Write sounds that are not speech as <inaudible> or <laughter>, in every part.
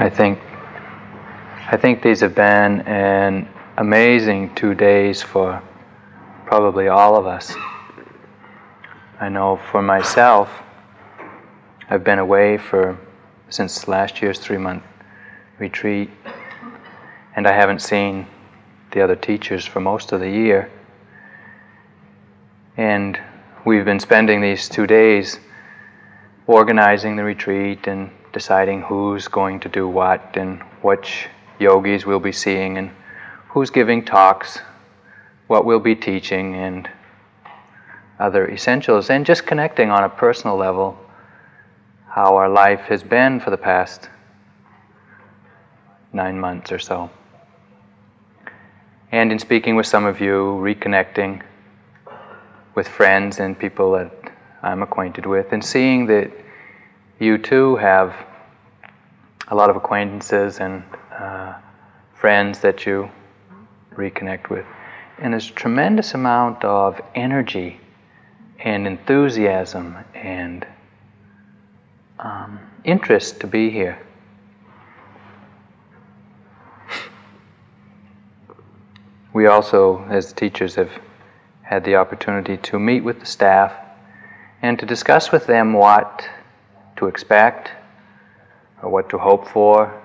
I think I think these have been an amazing two days for probably all of us. I know for myself, I've been away for since last year's three month retreat, and I haven't seen the other teachers for most of the year. And we've been spending these two days organizing the retreat and deciding who's going to do what and which yogis we'll be seeing and who's giving talks, what we'll be teaching, and other essentials, and just connecting on a personal level how our life has been for the past nine months or so. And in speaking with some of you, reconnecting with friends and people that I'm acquainted with, and seeing that you too have a lot of acquaintances and uh, friends that you reconnect with. And there's a tremendous amount of energy and enthusiasm and um, interest to be here. We also, as teachers, have had the opportunity to meet with the staff and to discuss with them what to expect or what to hope for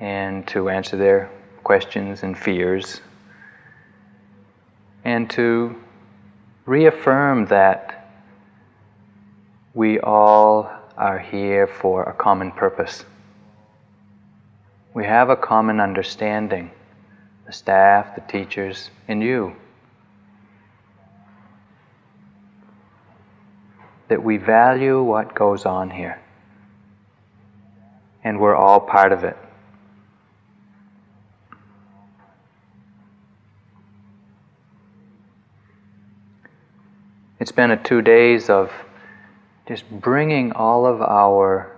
and to answer their questions and fears and to reaffirm that we all are here for a common purpose. We have a common understanding the staff, the teachers, and you. That we value what goes on here. And we're all part of it. It's been a two days of just bringing all of our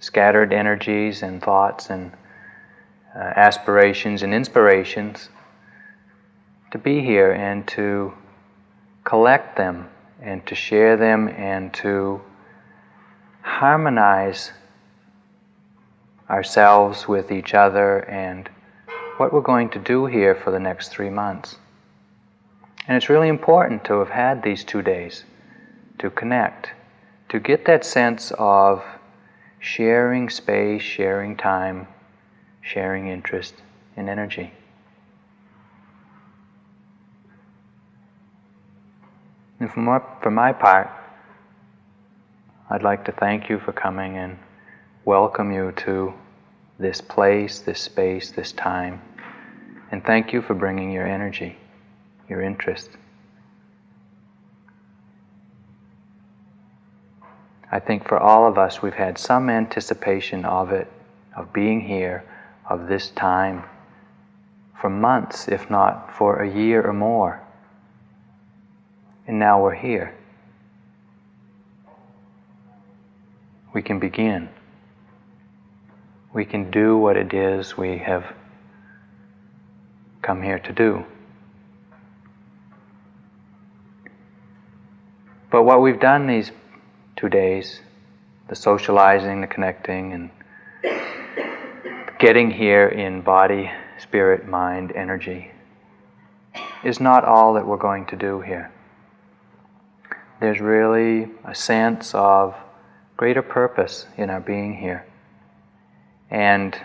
scattered energies and thoughts and uh, aspirations and inspirations to be here and to collect them and to share them and to harmonize ourselves with each other and what we're going to do here for the next three months. And it's really important to have had these two days to connect, to get that sense of sharing space, sharing time, sharing interest and energy. And for my, for my part, I'd like to thank you for coming and welcome you to this place, this space, this time. And thank you for bringing your energy your interest. I think for all of us, we've had some anticipation of it, of being here, of this time, for months, if not for a year or more. And now we're here. We can begin. We can do what it is we have come here to do. But what we've done these two days, the socializing, the connecting, and getting here in body, spirit, mind, energy, is not all that we're going to do here. There's really a sense of greater purpose in our being here. And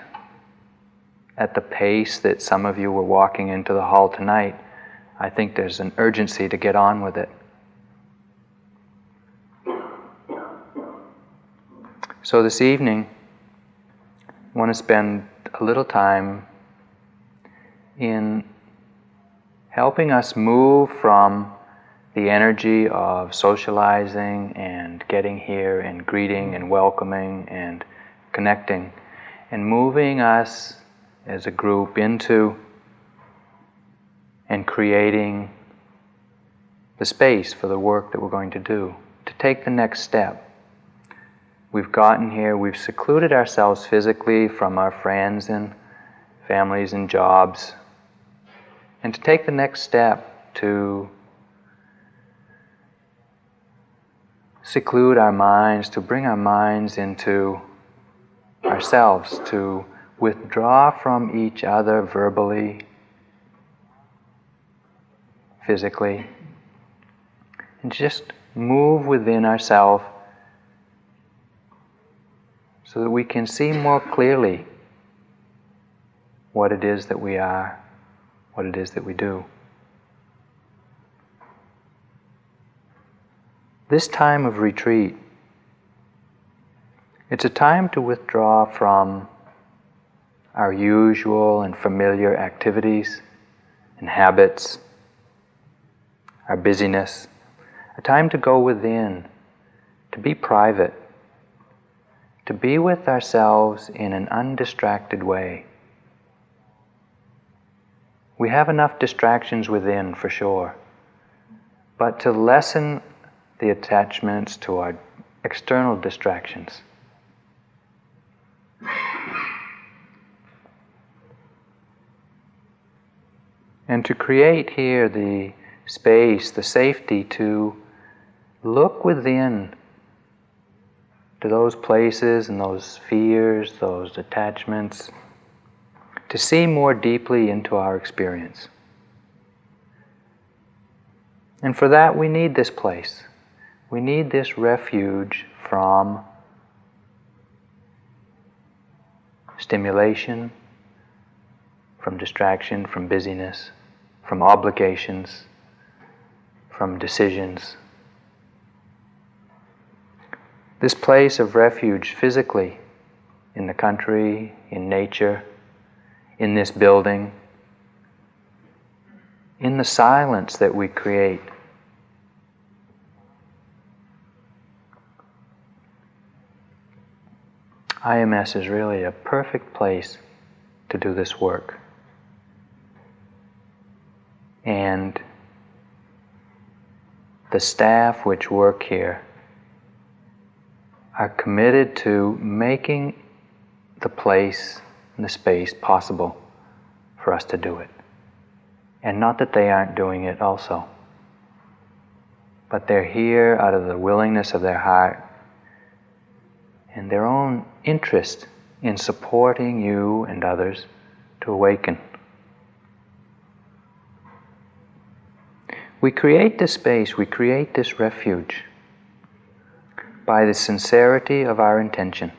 at the pace that some of you were walking into the hall tonight, I think there's an urgency to get on with it. So this evening, I want to spend a little time in helping us move from the energy of socializing and getting here and greeting and welcoming and connecting and moving us as a group into and creating the space for the work that we're going to do, to take the next step. We've gotten here, we've secluded ourselves physically from our friends and families and jobs, and to take the next step to seclude our minds, to bring our minds into ourselves, to withdraw from each other verbally, physically, and just move within ourselves so that we can see more clearly what it is that we are, what it is that we do. This time of retreat, it's a time to withdraw from our usual and familiar activities and habits, our busyness, a time to go within, to be private, to be with ourselves in an undistracted way. We have enough distractions within for sure, but to lessen the attachments to our external distractions. And to create here the space, the safety to look within to those places and those fears, those attachments, to see more deeply into our experience. And for that, we need this place. We need this refuge from stimulation, from distraction, from busyness, from obligations, from decisions. This place of refuge physically, in the country, in nature, in this building, in the silence that we create IMS is really a perfect place to do this work. And the staff which work here are committed to making the place and the space possible for us to do it. And not that they aren't doing it also, but they're here out of the willingness of their heart and their own interest in supporting you and others to awaken. We create this space, we create this refuge by the sincerity of our intention.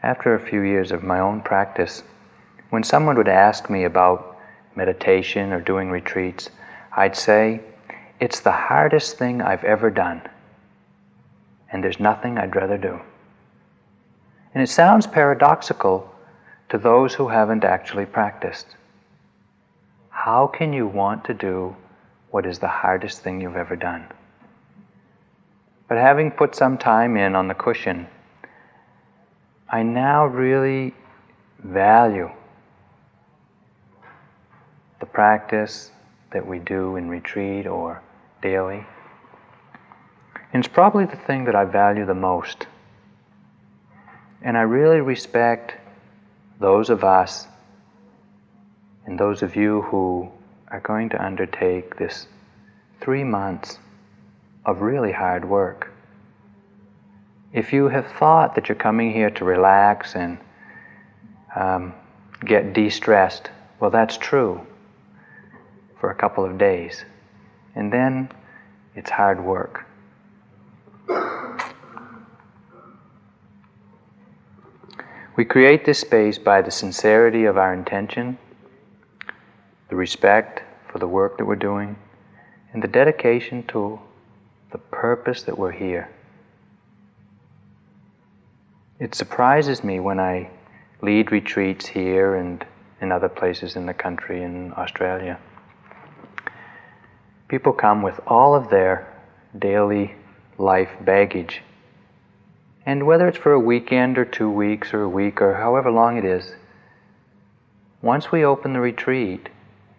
After a few years of my own practice, when someone would ask me about meditation or doing retreats, I'd say, It's the hardest thing I've ever done, and there's nothing I'd rather do. And it sounds paradoxical to those who haven't actually practiced. How can you want to do what is the hardest thing you've ever done? But having put some time in on the cushion, I now really value the practice that we do in retreat or daily. And it's probably the thing that I value the most. And I really respect those of us and those of you who are going to undertake this three months of really hard work. If you have thought that you're coming here to relax and um, get de stressed, well, that's true for a couple of days. And then it's hard work. We create this space by the sincerity of our intention, the respect for the work that we're doing, and the dedication to the purpose that we're here. It surprises me when I lead retreats here and in other places in the country, in Australia. People come with all of their daily life baggage. And whether it's for a weekend or two weeks or a week or however long it is, once we open the retreat,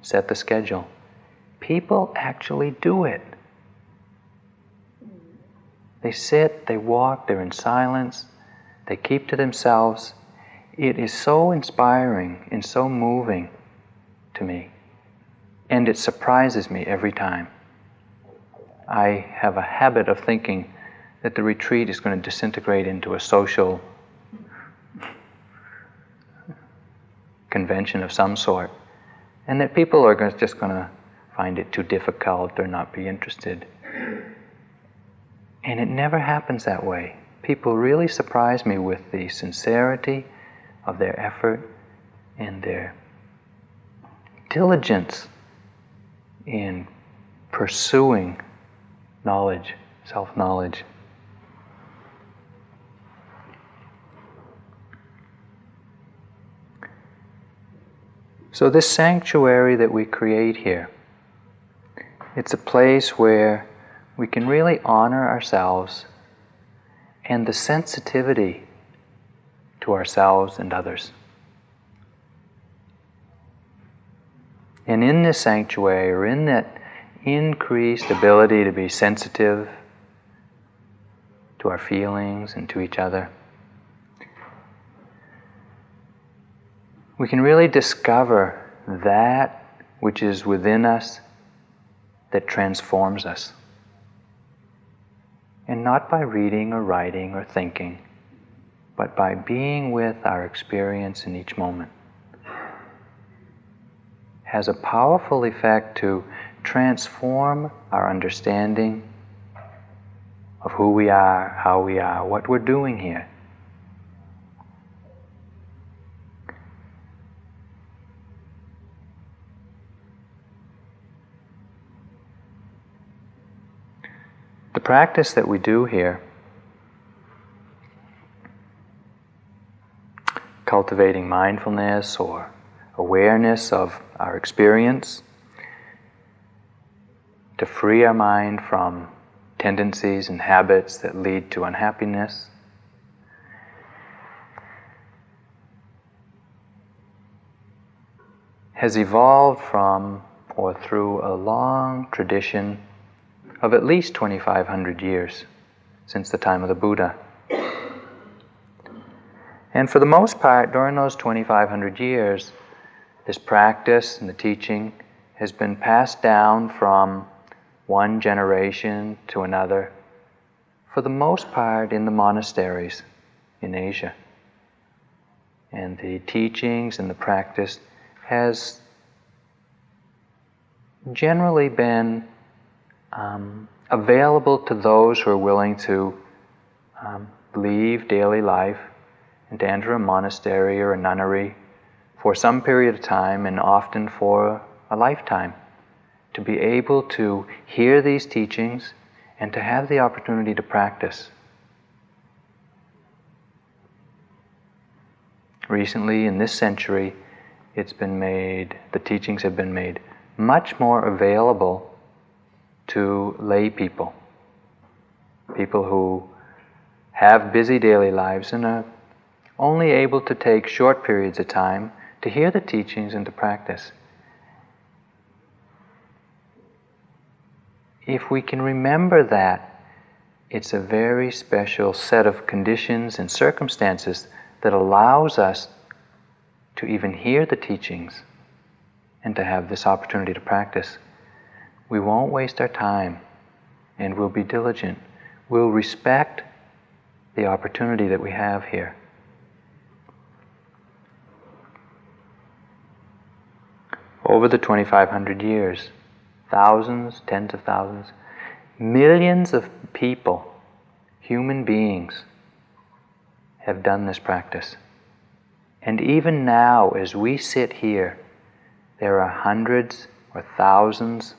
set the schedule, people actually do it. They sit, they walk, they're in silence, they keep to themselves, it is so inspiring and so moving to me. And it surprises me every time. I have a habit of thinking that the retreat is going to disintegrate into a social convention of some sort, and that people are just going to find it too difficult or not be interested. And it never happens that way. People really surprise me with the sincerity of their effort and their diligence in pursuing knowledge, self knowledge. So, this sanctuary that we create here, it's a place where we can really honor ourselves and the sensitivity to ourselves and others. And in this sanctuary, or in that increased ability to be sensitive to our feelings and to each other, we can really discover that which is within us that transforms us. And not by reading or writing or thinking, but by being with our experience in each moment. Has a powerful effect to transform our understanding of who we are, how we are, what we're doing here. The practice that we do here, cultivating mindfulness or awareness of our experience, to free our mind from tendencies and habits that lead to unhappiness. Has evolved from or through a long tradition of at least 2,500 years since the time of the Buddha. And for the most part, during those 2,500 years, this practice and the teaching has been passed down from one generation to another, for the most part in the monasteries in Asia. And the teachings and the practice has generally been um, available to those who are willing to um, leave daily life and to enter a monastery or a nunnery for some period of time and often for a lifetime. To be able to hear these teachings and to have the opportunity to practice. Recently, in this century, it's been made, the teachings have been made much more available to lay people, people who have busy daily lives and are only able to take short periods of time to hear the teachings and to practice. If we can remember that, it's a very special set of conditions and circumstances that allows us to even hear the teachings and to have this opportunity to practice we won't waste our time and we'll be diligent. We'll respect the opportunity that we have here. Over the 2,500 years, thousands, tens of thousands, millions of people, human beings, have done this practice. And even now, as we sit here, there are hundreds or thousands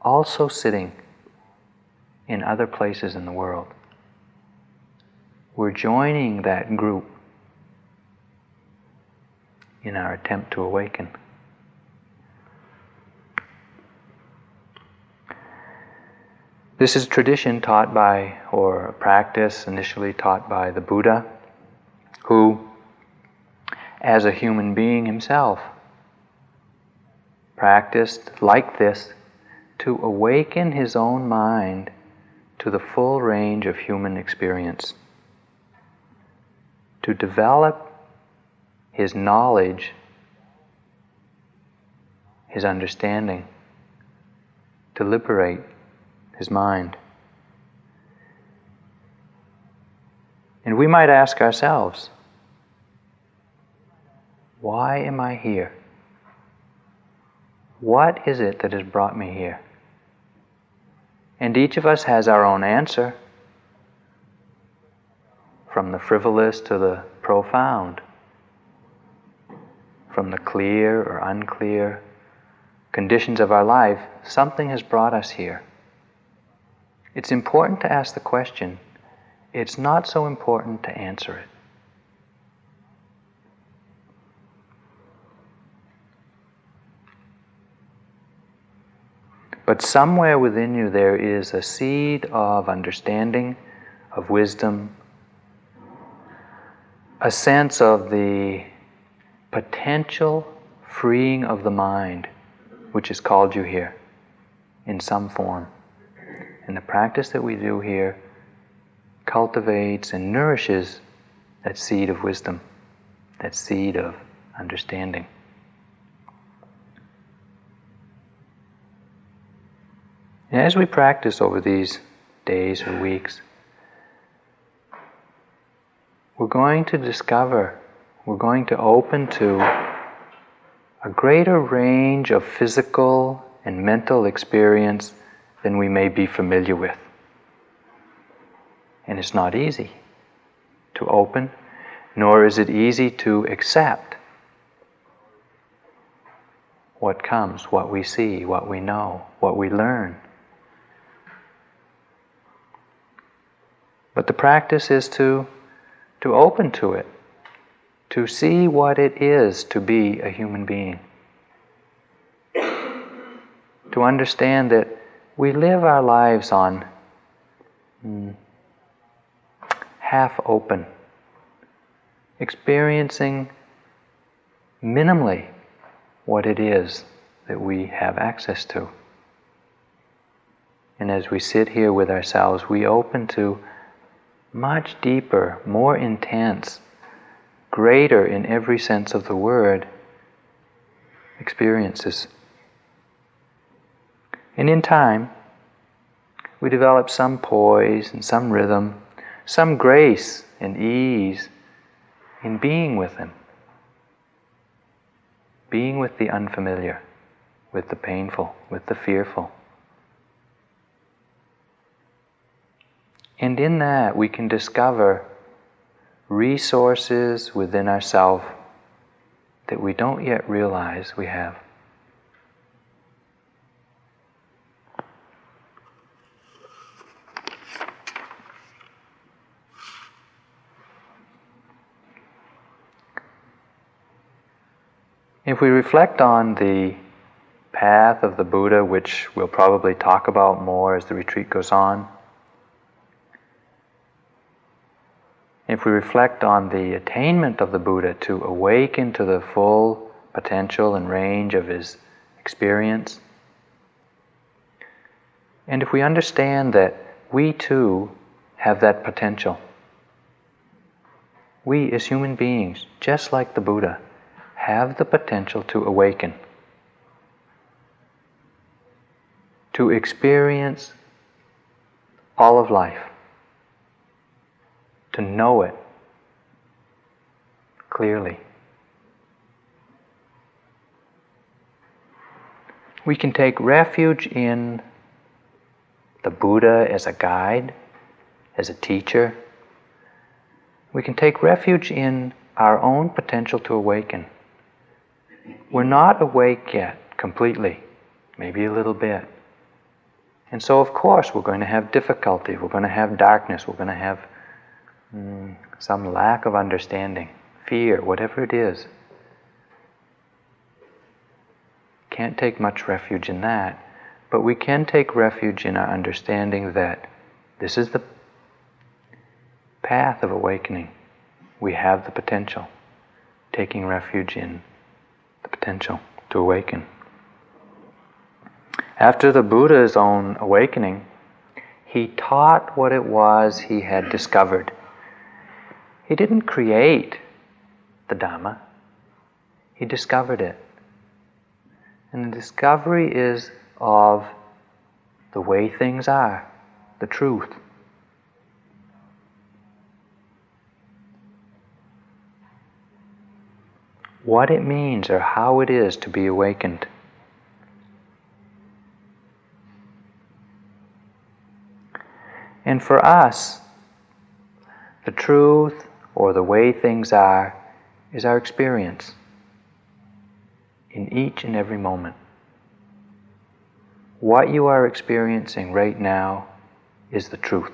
also sitting in other places in the world. We're joining that group in our attempt to awaken. This is tradition taught by, or practice initially taught by the Buddha, who, as a human being himself, practiced like this to awaken his own mind to the full range of human experience, to develop his knowledge, his understanding, to liberate his mind. And we might ask ourselves, why am I here? What is it that has brought me here? And each of us has our own answer, from the frivolous to the profound, from the clear or unclear conditions of our life, something has brought us here. It's important to ask the question, it's not so important to answer it. But somewhere within you there is a seed of understanding, of wisdom, a sense of the potential freeing of the mind, which has called you here in some form. And the practice that we do here cultivates and nourishes that seed of wisdom, that seed of understanding. And as we practice over these days or weeks, we're going to discover, we're going to open to a greater range of physical and mental experience than we may be familiar with. And it's not easy to open, nor is it easy to accept what comes, what we see, what we know, what we learn. But the practice is to, to open to it, to see what it is to be a human being. To understand that we live our lives on mm, half open, experiencing minimally what it is that we have access to. And as we sit here with ourselves, we open to much deeper, more intense, greater in every sense of the word experiences. And in time, we develop some poise and some rhythm, some grace and ease in being with Him, being with the unfamiliar, with the painful, with the fearful. And in that, we can discover resources within ourselves that we don't yet realize we have. If we reflect on the path of the Buddha, which we'll probably talk about more as the retreat goes on, if we reflect on the attainment of the Buddha to awaken to the full potential and range of his experience, and if we understand that we too have that potential, we as human beings, just like the Buddha, have the potential to awaken, to experience all of life to know it clearly. We can take refuge in the Buddha as a guide, as a teacher. We can take refuge in our own potential to awaken. We're not awake yet completely, maybe a little bit. And so, of course, we're going to have difficulty, we're going to have darkness, we're going to have mm, some lack of understanding, fear, whatever it is. Can't take much refuge in that, but we can take refuge in our understanding that this is the path of awakening. We have the potential, taking refuge in the potential to awaken. After the Buddha's own awakening, he taught what it was he had discovered he didn't create the Dhamma, he discovered it. And the discovery is of the way things are, the truth. What it means or how it is to be awakened. And for us, the truth or the way things are is our experience in each and every moment. What you are experiencing right now is the truth.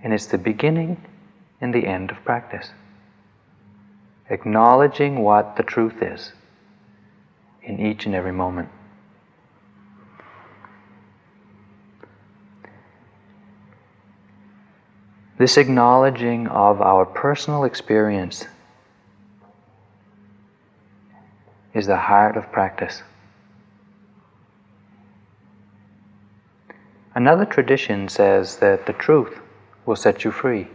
And it's the beginning and the end of practice. Acknowledging what the truth is in each and every moment. This acknowledging of our personal experience is the heart of practice. Another tradition says that the truth will set you free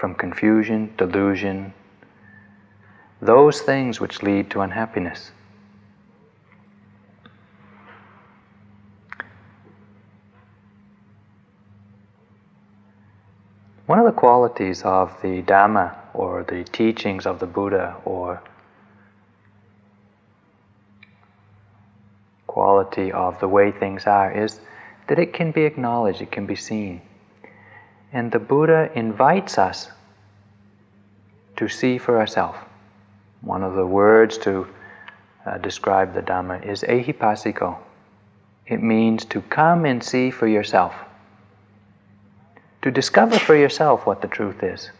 from confusion, delusion, those things which lead to unhappiness. One of the qualities of the Dhamma or the teachings of the Buddha or quality of the way things are is that it can be acknowledged, it can be seen. And the Buddha invites us to see for ourselves. One of the words to uh, describe the Dhamma is ehipassiko. It means to come and see for yourself, to discover for yourself what the truth is.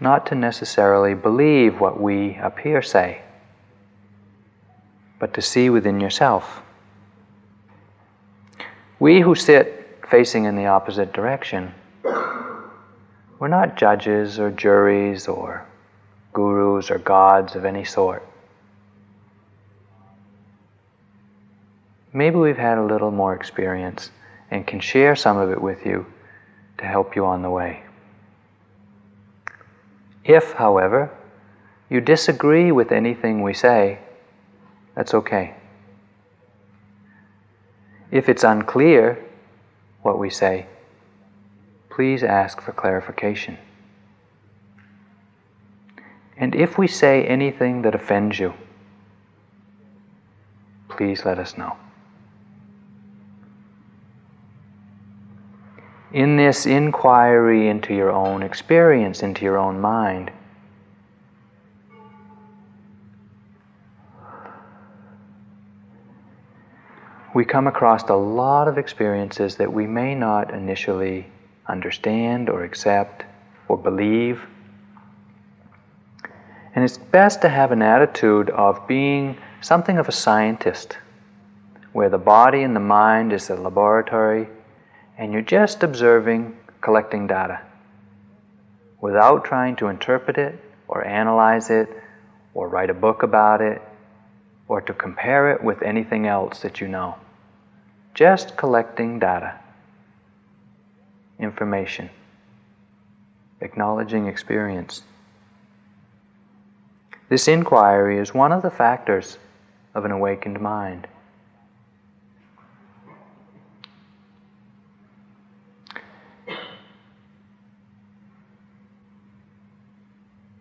Not to necessarily believe what we up here say but to see within yourself. We who sit facing in the opposite direction, we're not judges or juries or gurus or gods of any sort. Maybe we've had a little more experience and can share some of it with you to help you on the way. If, however, you disagree with anything we say, that's okay. If it's unclear what we say, please ask for clarification. And if we say anything that offends you, please let us know. In this inquiry into your own experience, into your own mind, we come across a lot of experiences that we may not initially understand or accept or believe. And it's best to have an attitude of being something of a scientist, where the body and the mind is a laboratory, and you're just observing, collecting data, without trying to interpret it or analyze it or write a book about it or to compare it with anything else that you know just collecting data, information, acknowledging experience. This inquiry is one of the factors of an awakened mind.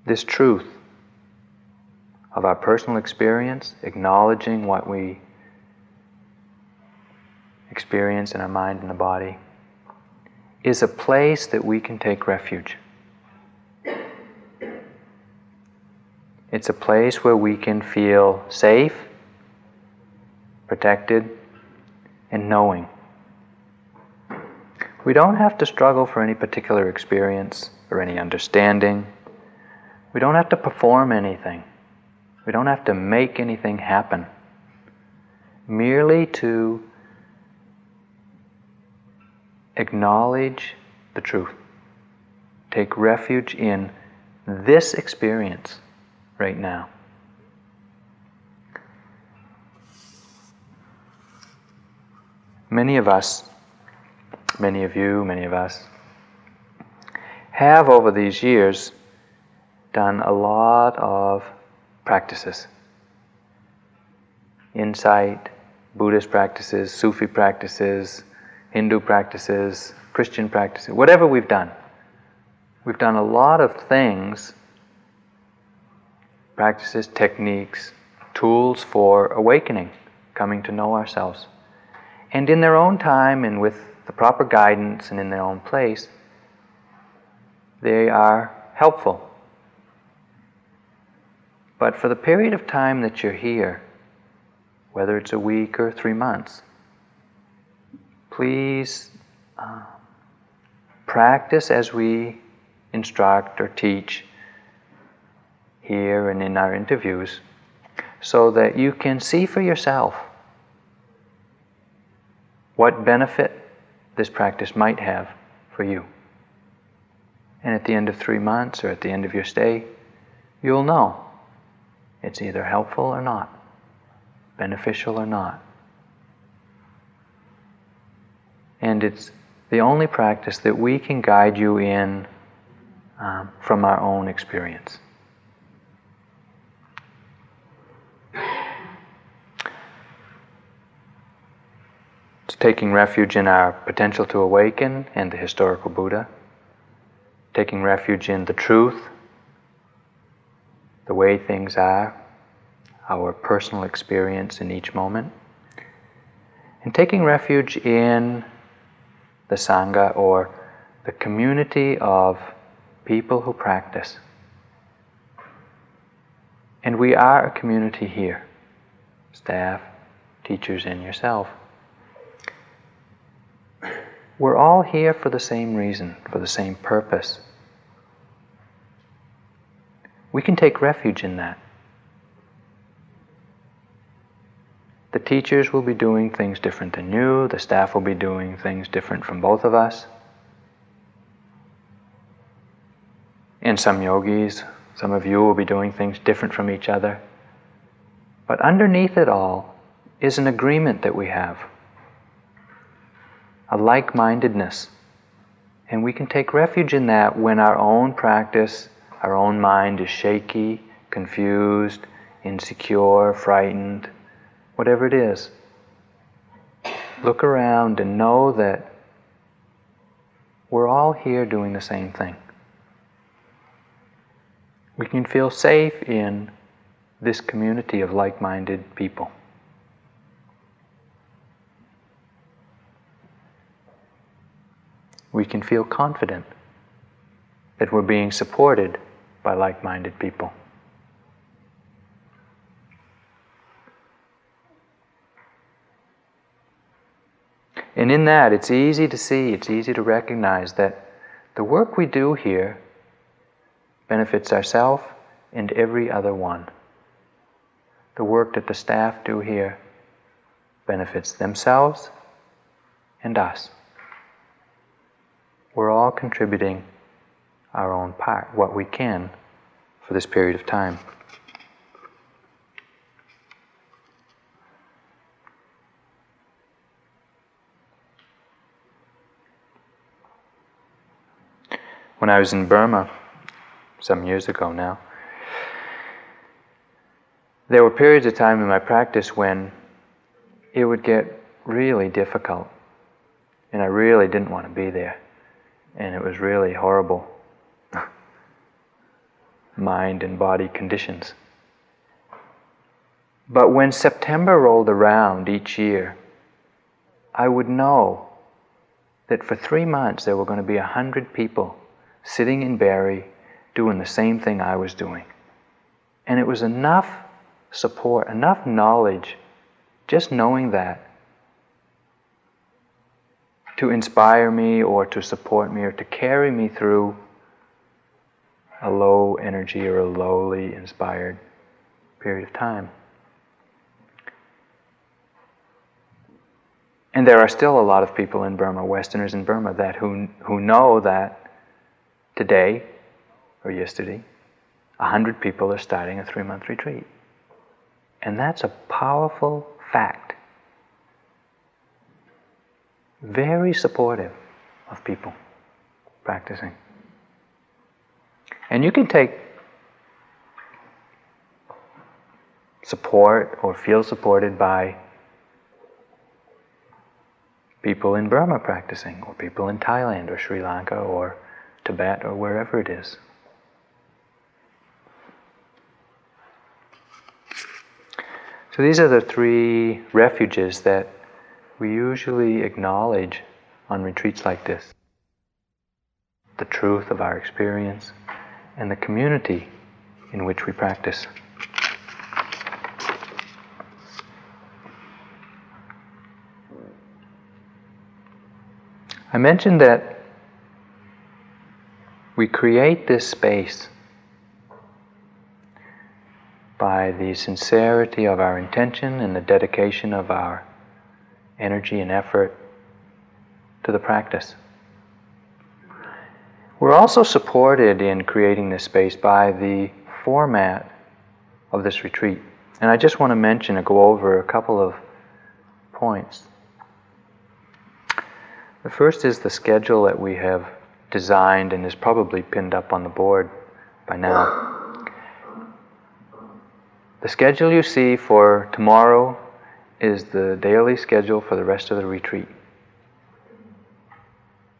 This truth of our personal experience, acknowledging what we experience in our mind and the body is a place that we can take refuge. It's a place where we can feel safe, protected, and knowing. We don't have to struggle for any particular experience or any understanding. We don't have to perform anything. We don't have to make anything happen. Merely to acknowledge the truth. Take refuge in this experience right now. Many of us, many of you, many of us, have over these years done a lot of practices insight, Buddhist practices, Sufi practices, Hindu practices, Christian practices, whatever we've done. We've done a lot of things, practices, techniques, tools for awakening, coming to know ourselves. And in their own time and with the proper guidance and in their own place, they are helpful. But for the period of time that you're here, whether it's a week or three months, please uh, practice as we instruct or teach here and in our interviews so that you can see for yourself what benefit this practice might have for you. And at the end of three months or at the end of your stay, you'll know it's either helpful or not, beneficial or not. And it's the only practice that we can guide you in um, from our own experience. It's taking refuge in our potential to awaken and the historical Buddha, taking refuge in the truth, the way things are, our personal experience in each moment, and taking refuge in the Sangha or the community of people who practice. And we are a community here staff, teachers, and yourself. We're all here for the same reason, for the same purpose. We can take refuge in that. The teachers will be doing things different than you, the staff will be doing things different from both of us. And some yogis, some of you will be doing things different from each other. But underneath it all is an agreement that we have a like mindedness. And we can take refuge in that when our own practice, our own mind is shaky, confused, insecure, frightened, whatever it is. Look around and know that we're all here doing the same thing. We can feel safe in this community of like minded people. we can feel confident that we're being supported by like minded people. And in that, it's easy to see, it's easy to recognize that the work we do here benefits ourselves and every other one. The work that the staff do here benefits themselves and us we're all contributing our own part, what we can, for this period of time. When I was in Burma, some years ago now, there were periods of time in my practice when it would get really difficult, and I really didn't want to be there and it was really horrible mind and body conditions. But when September rolled around each year, I would know that for three months there were going to be a hundred people sitting in Barre doing the same thing I was doing. And it was enough support, enough knowledge, just knowing that, to inspire me or to support me or to carry me through a low energy or a lowly inspired period of time. And there are still a lot of people in Burma, Westerners in Burma, that who, who know that today or yesterday, a hundred people are starting a three month retreat. And that's a powerful fact very supportive of people practicing. And you can take support or feel supported by people in Burma practicing, or people in Thailand or Sri Lanka or Tibet or wherever it is. So these are the three refuges that we usually acknowledge on retreats like this the truth of our experience and the community in which we practice. I mentioned that we create this space by the sincerity of our intention and the dedication of our energy and effort to the practice. We're also supported in creating this space by the format of this retreat. And I just want to mention and go over a couple of points. The first is the schedule that we have designed and is probably pinned up on the board by now. The schedule you see for tomorrow is the daily schedule for the rest of the retreat.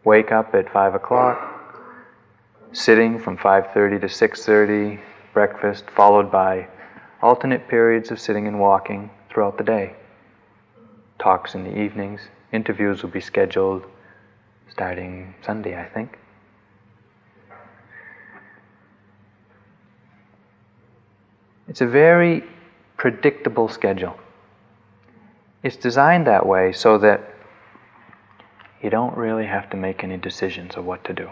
Wake up at 5 o'clock, sitting from 5:30 to 6:30, breakfast followed by alternate periods of sitting and walking throughout the day. Talks in the evenings, interviews will be scheduled starting Sunday, I think. It's a very predictable schedule. It's designed that way so that you don't really have to make any decisions of what to do.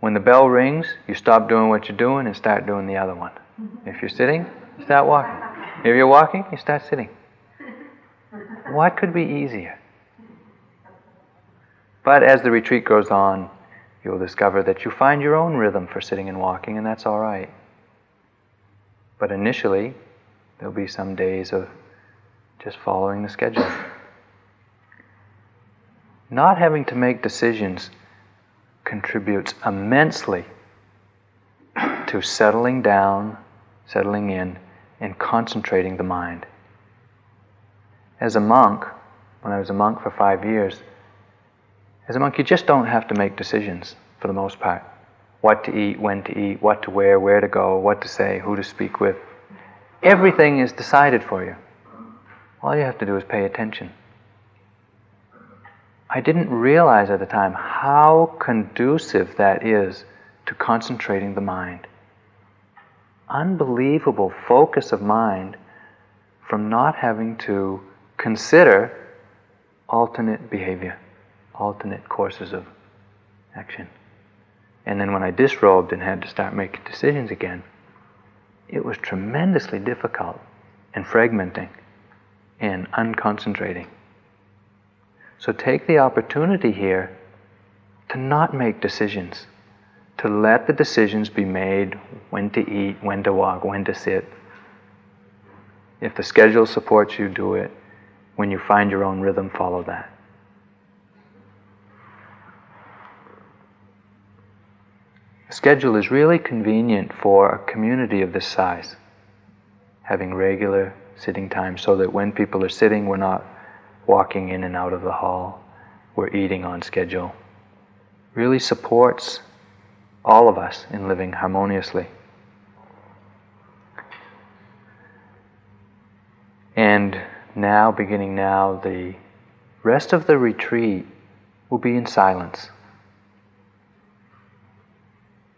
When the bell rings, you stop doing what you're doing and start doing the other one. If you're sitting, you start walking. If you're walking, you start sitting. What could be easier? But as the retreat goes on, you'll discover that you find your own rhythm for sitting and walking, and that's all right. But initially, there'll be some days of just following the schedule. Not having to make decisions contributes immensely to settling down, settling in, and concentrating the mind. As a monk, when I was a monk for five years, as a monk, you just don't have to make decisions for the most part. What to eat, when to eat, what to wear, where to go, what to say, who to speak with. Everything is decided for you. All you have to do is pay attention. I didn't realize at the time how conducive that is to concentrating the mind. Unbelievable focus of mind from not having to consider alternate behavior, alternate courses of action. And then when I disrobed and had to start making decisions again, it was tremendously difficult and fragmenting and unconcentrating. So take the opportunity here to not make decisions, to let the decisions be made when to eat, when to walk, when to sit. If the schedule supports you, do it. When you find your own rhythm, follow that. The schedule is really convenient for a community of this size, having regular sitting time so that when people are sitting, we're not walking in and out of the hall, we're eating on schedule, really supports all of us in living harmoniously. And now, beginning now, the rest of the retreat will be in silence.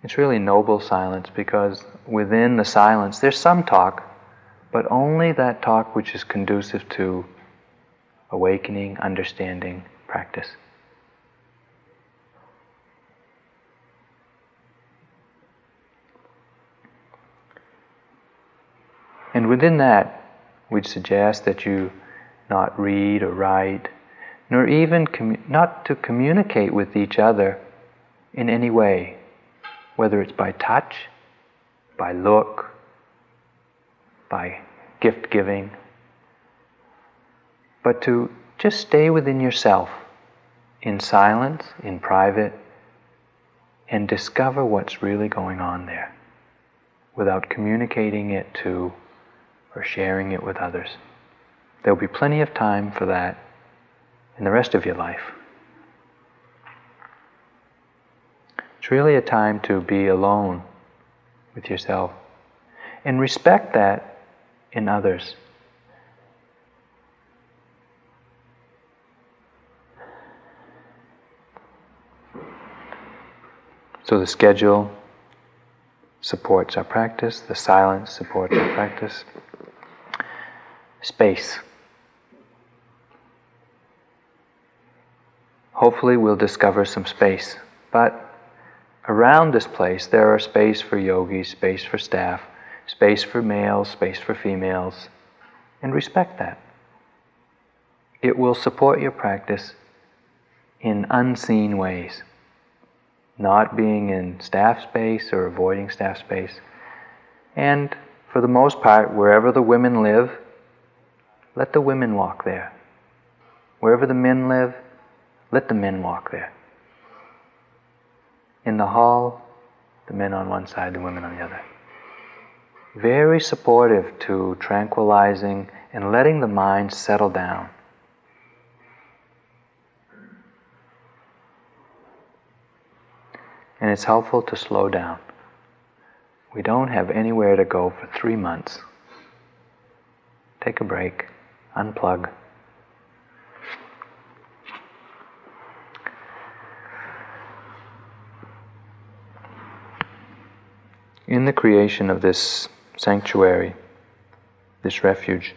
It's really noble silence because within the silence there's some talk, but only that talk which is conducive to awakening, understanding, practice. And within that, we'd suggest that you not read or write, nor even commu- not to communicate with each other in any way, whether it's by touch, by look, by gift giving, but to just stay within yourself in silence, in private, and discover what's really going on there without communicating it to or sharing it with others. There'll be plenty of time for that in the rest of your life. It's really a time to be alone with yourself and respect that in others. So the schedule supports our practice, the silence supports our practice. Space. Hopefully, we'll discover some space. But around this place, there are space for yogis, space for staff, space for males, space for females, and respect that. It will support your practice in unseen ways not being in staff space or avoiding staff space. And for the most part, wherever the women live, let the women walk there. Wherever the men live, let the men walk there. In the hall, the men on one side, the women on the other. Very supportive to tranquilizing and letting the mind settle down. And it's helpful to slow down. We don't have anywhere to go for three months. Take a break, unplug. In the creation of this sanctuary, this refuge,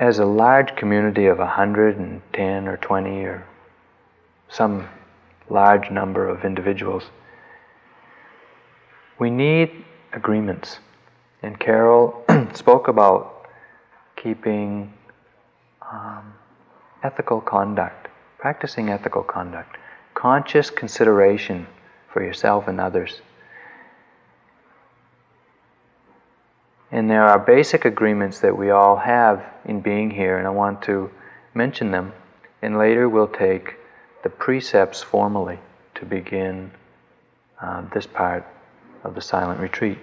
as a large community of 110 or 20 or some large number of individuals. We need agreements. And Carol <clears throat> spoke about keeping um, ethical conduct, practicing ethical conduct, conscious consideration for yourself and others. And there are basic agreements that we all have in being here, and I want to mention them. And later we'll take the precepts formally to begin uh, this part of the silent retreat.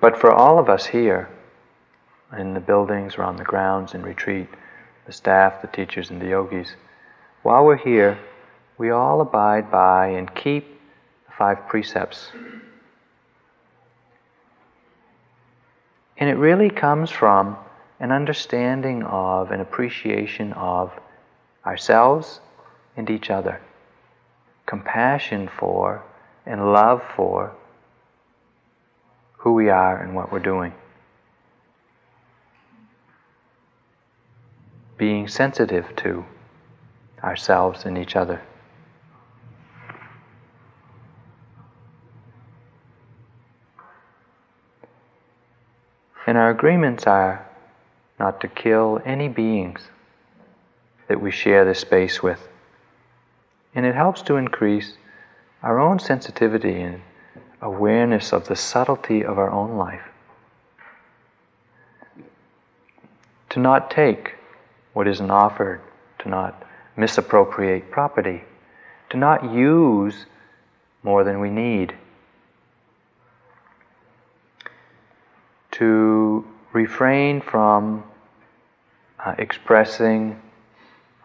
But for all of us here, in the buildings or on the grounds in retreat, the staff, the teachers, and the yogis, while we're here, we all abide by and keep the five precepts. And it really comes from an understanding of, an appreciation of ourselves and each other, compassion for and love for who we are and what we're doing. Being sensitive to ourselves and each other. And our agreements are not to kill any beings that we share this space with. And it helps to increase our own sensitivity and awareness of the subtlety of our own life. To not take what isn't offered, to not misappropriate property, to not use more than we need, to refrain from uh, expressing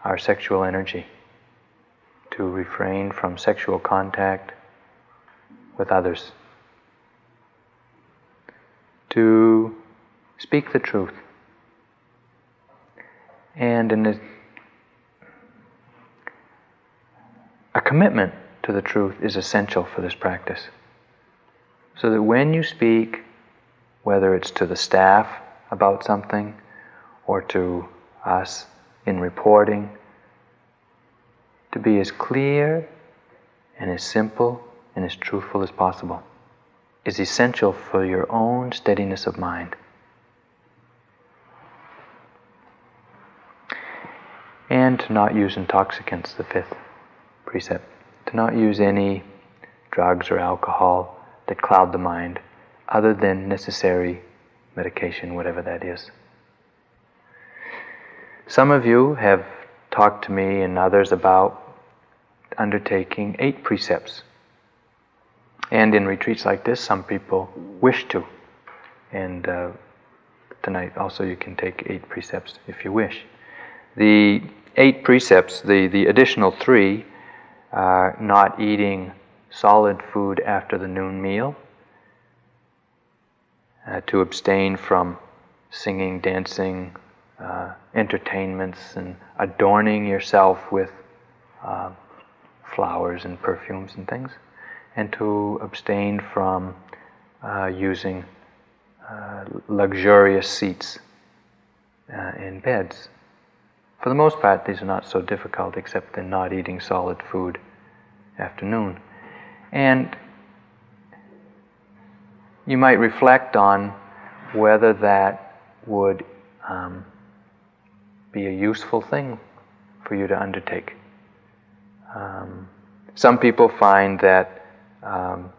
our sexual energy, to refrain from sexual contact with others, to speak the truth. And in a, a commitment to the truth is essential for this practice. So that when you speak, whether it's to the staff about something or to us in reporting, to be as clear and as simple and as truthful as possible is essential for your own steadiness of mind. And to not use intoxicants, the fifth precept. To not use any drugs or alcohol that cloud the mind other than necessary medication, whatever that is. Some of you have talked to me and others about undertaking eight precepts. And in retreats like this, some people wish to. And uh, tonight also you can take eight precepts if you wish. The eight precepts, the, the additional three, are not eating solid food after the noon meal, uh, to abstain from singing, dancing, uh, entertainments, and adorning yourself with uh, flowers and perfumes and things, and to abstain from uh, using uh, luxurious seats uh, in beds. For the most part, these are not so difficult, except in not eating solid food afternoon. And you might reflect on whether that would um, be a useful thing for you to undertake. Um, some people find that um,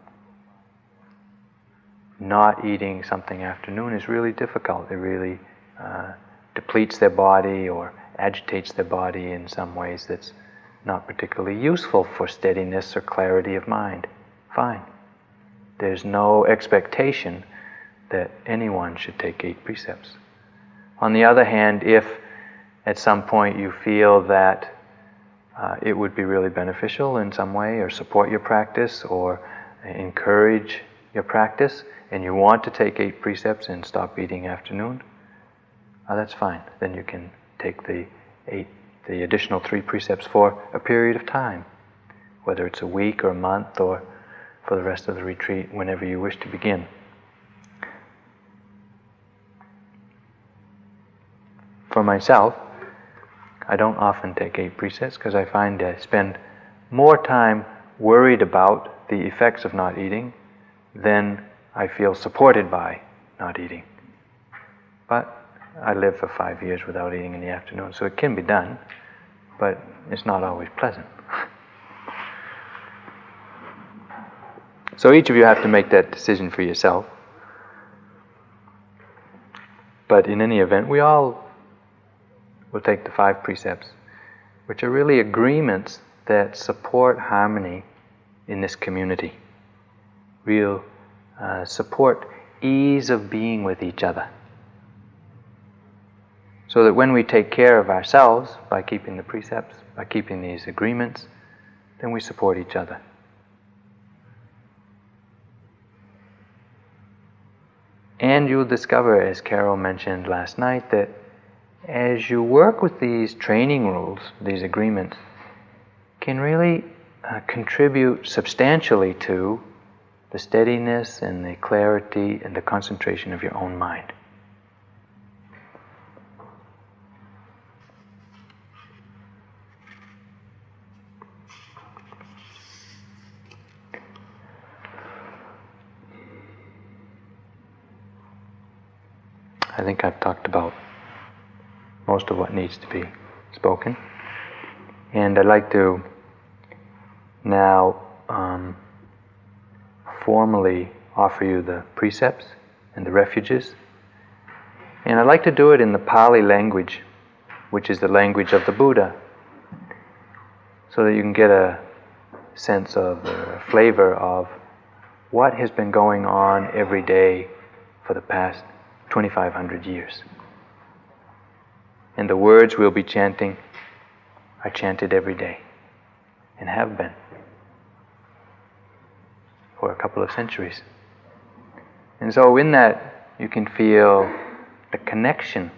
not eating something afternoon is really difficult. It really uh, depletes their body or agitates their body in some ways that's not particularly useful for steadiness or clarity of mind. Fine. There's no expectation that anyone should take eight precepts. On the other hand, if at some point you feel that uh, it would be really beneficial in some way, or support your practice, or encourage your practice, and you want to take eight precepts and stop eating afternoon, uh, that's fine. Then you can take the eight, the additional three precepts for a period of time, whether it's a week or a month or for the rest of the retreat, whenever you wish to begin. For myself, I don't often take eight precepts because I find I spend more time worried about the effects of not eating than I feel supported by not eating. But I lived for five years without eating in the afternoon, so it can be done, but it's not always pleasant. So each of you have to make that decision for yourself. But in any event, we all will take the five precepts, which are really agreements that support harmony in this community. Real uh, support ease of being with each other. So that when we take care of ourselves by keeping the precepts, by keeping these agreements, then we support each other. And you'll discover, as Carol mentioned last night, that as you work with these training rules, these agreements, can really uh, contribute substantially to the steadiness and the clarity and the concentration of your own mind. I think I've talked about most of what needs to be spoken. And I'd like to now um, formally offer you the precepts and the refuges. And I'd like to do it in the Pali language, which is the language of the Buddha, so that you can get a sense of the flavor of what has been going on every day for the past 2,500 years. And the words we'll be chanting are chanted every day and have been for a couple of centuries. And so, in that, you can feel the connection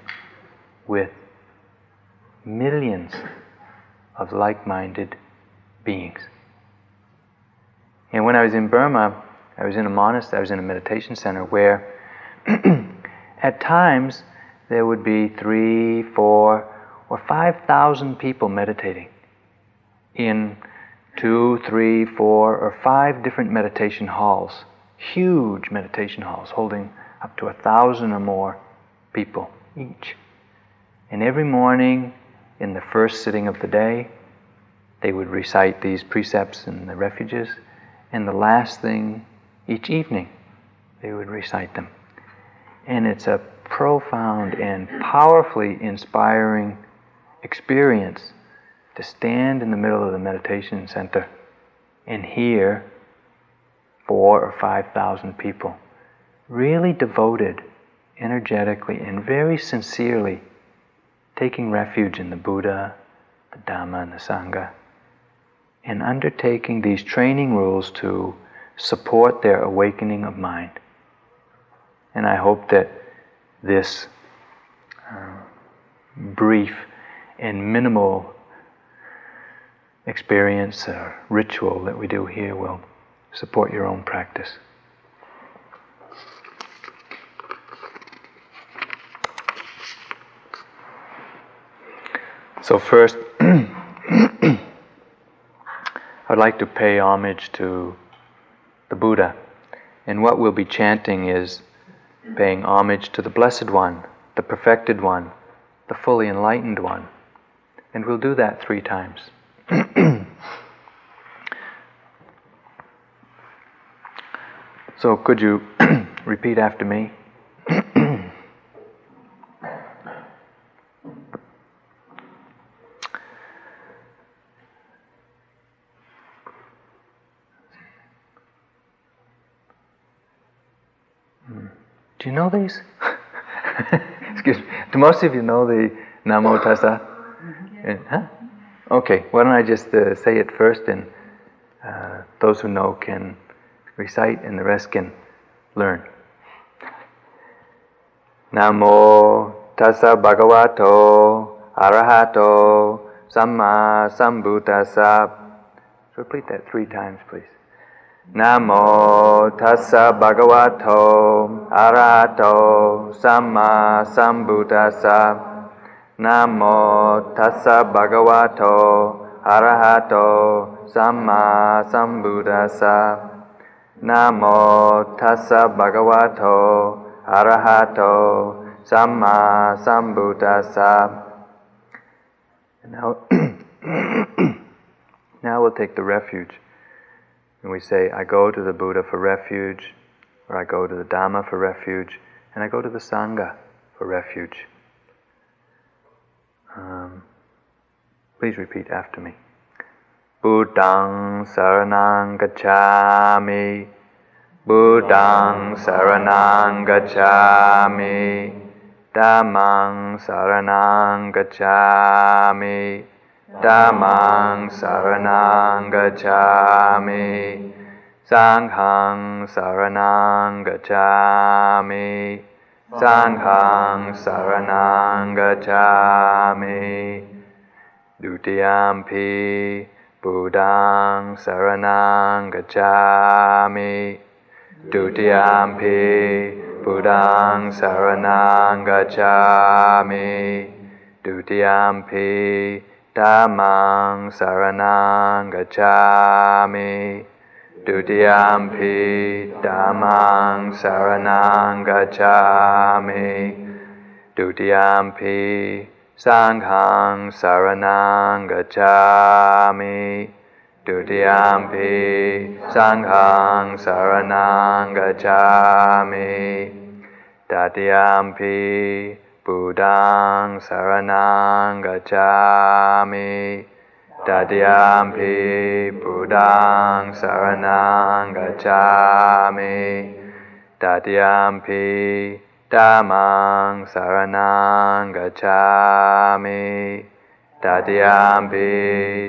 with millions of like minded beings. And when I was in Burma, I was in a monastery, I was in a meditation center where <clears throat> at times there would be three, four, or five thousand people meditating in two, three, four, or five different meditation halls, huge meditation halls holding up to a thousand or more people each. And every morning, in the first sitting of the day, they would recite these precepts and the refuges, and the last thing each evening, they would recite them. And it's a profound and powerfully inspiring experience to stand in the middle of the meditation center and hear four or five thousand people really devoted energetically and very sincerely taking refuge in the Buddha, the Dhamma, and the Sangha, and undertaking these training rules to support their awakening of mind. And I hope that this uh, brief and minimal experience or ritual that we do here will support your own practice. So, first, <clears throat> I'd like to pay homage to the Buddha. And what we'll be chanting is paying homage to the Blessed One, the Perfected One, the Fully Enlightened One. And we'll do that three times. <clears throat> so, could you <clears throat> repeat after me? Do you know these? <laughs> Excuse me. Do most of you know the Namo Tassa? Yeah. Huh? Okay, why don't I just uh, say it first and uh, those who know can recite and the rest can learn. Namo Tassa Bhagavato Arahato Samma Sambuddhassa. Repeat that three times, please. Namo tassa bhagavato arahato samma sambuddhassa. Namo tassa bhagavato arahato samma sambuddhassa. Namo tassa bhagavato arahato samma sambuddhassa. Now, <clears throat> now we'll take the refuge. And we say, I go to the Buddha for refuge, or I go to the Dhamma for refuge, and I go to the Sangha for refuge. Um, please repeat after me. Buddhang saranang gacchami. Buddhang saranang gacchami. Dhammang saranang gacchami. Dhammang saranang gacchami Sanghang saranang gacchami Sanghang saranang gacchami Dutiyampi Buddhang saranang gacchami Dutiyampi Buddhang saranang gacchami Dutiyampi Dhammang saranang gacchami Dutiyampi Dhammang saranang gacchami Dutiyampi Sanghang saranang gacchami Dutiyampi Sanghang saranang gacchami Tatiyampi Buddhang saranang gacchami. Tatiyampi Buddhang saranang gacchami. Tatiyampi Dhammang saranang gacchami. Tatiyampi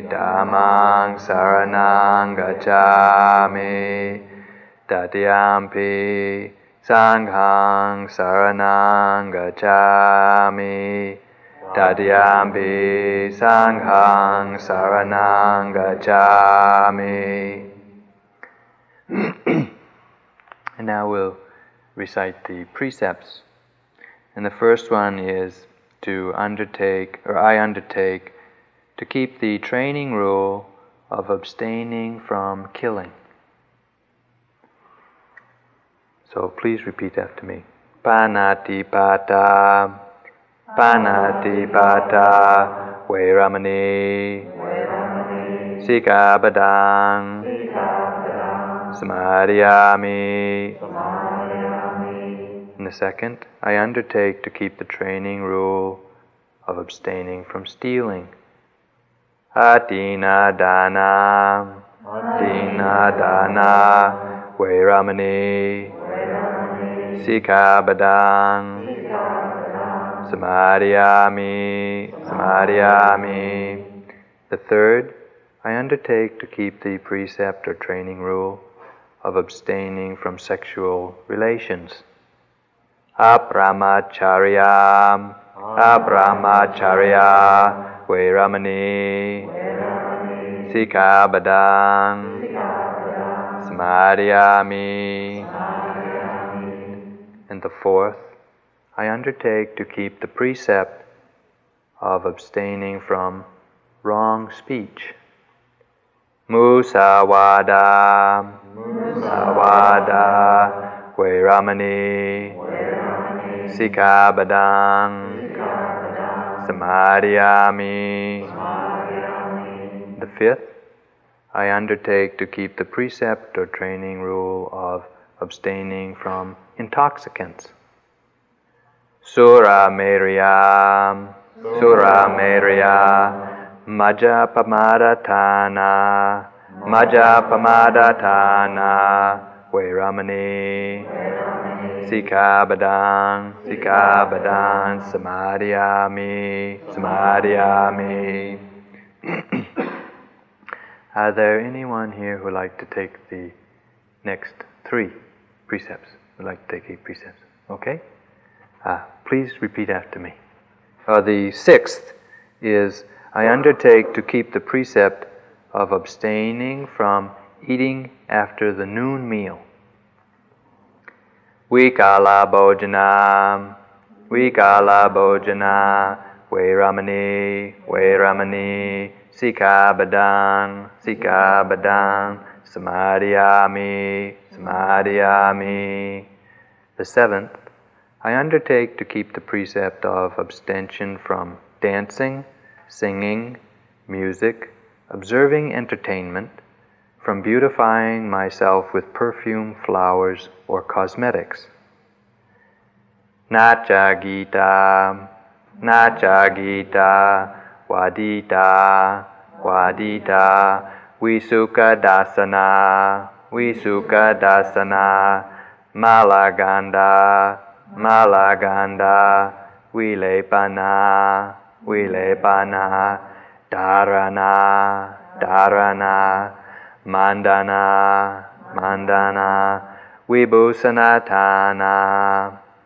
Dhammang saranang gacchami. Tatiyampi Sanghang saranang gacchami Tatiyampi Sanghang saranang gacchami <clears throat> And now we'll recite the precepts. And the first one is to undertake, or I undertake, to keep the training rule of abstaining from killing. So please repeat after me. Panati pata, panati pata, veramani, sika badang, samadhyami. And the second, I undertake to keep the training rule of abstaining from stealing. Atina dana, Atina dana, Vairamani, Sikabadang, Samadhyami, Samadhyami. The third, I undertake to keep the precept or training rule of abstaining from sexual relations. Apramacharya, Apramacharya, Vairamani, Sikabadang, Samadhyami. The fourth, I undertake to keep the precept of abstaining from wrong speech. Musawada, Musawada, Vairamani, Sikabadang, Samadhyami. The fifth, I undertake to keep the precept or training rule of abstaining from intoxicants. Sura Meriyam, Sura Meriyam. Maja Pamadatana, Maja Pamadatana, Vairamani, Sikabadang, Sikabadang, Samadhyami, Samadhyami. <coughs> Are there anyone here who would like to take the next three precepts? Would like to take eight precepts? Okay? Uh, please repeat after me. Uh, the sixth is I undertake to keep the precept of abstaining from eating after the noon meal. Vikala bojana, vikala bojana, Vairamani, Vairamani, Sikabadang, Sikabadang, Samadhyami, Samadhyami. The seventh, I undertake to keep the precept of abstention from dancing, singing, music, observing entertainment, from beautifying myself with perfume, flowers, or cosmetics. Nacha Gita, Nacha Gita, Wadita, Wadita, Visuka Dasana, Visuka Dasana, Malaganda, Malaganda, Vilepana, Vilepana, Dharana, Dharana, Mandana, Mandana, Vibhusanatana,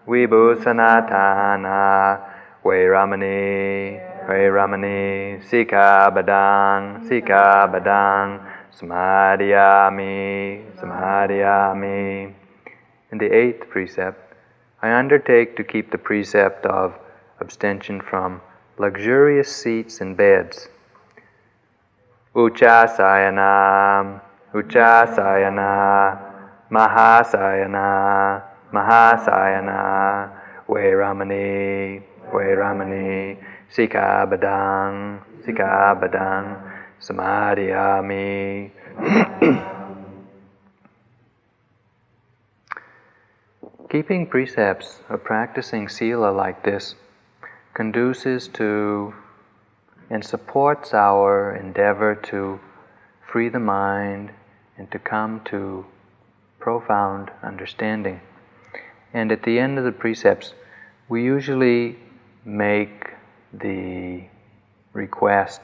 Vibhusanatana, Vairamani, Vairamani, Sikabadang, Sikabadang, Samadhyami, Samadhyami. In the eighth precept, I undertake to keep the precept of abstention from luxurious seats and beds. Uchasayana, Uchasayana, Mahasayana, Mahasayana, Vairamani, Vairamani, Sikabadang, Sikabadang, Samadhyami. Keeping precepts or practicing sila like this conduces to and supports our endeavor to free the mind and to come to profound understanding. And at the end of the precepts, we usually make the request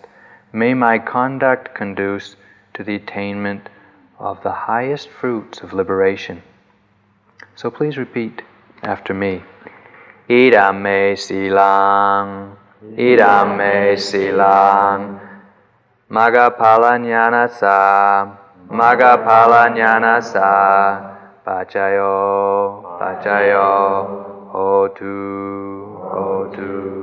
May my conduct conduce to the attainment of the highest fruits of liberation. So please repeat after me. Idame silang, idame silang, magapalanyanasa, magapalanyanasa, pachayo, pachayo, hotu, hotu.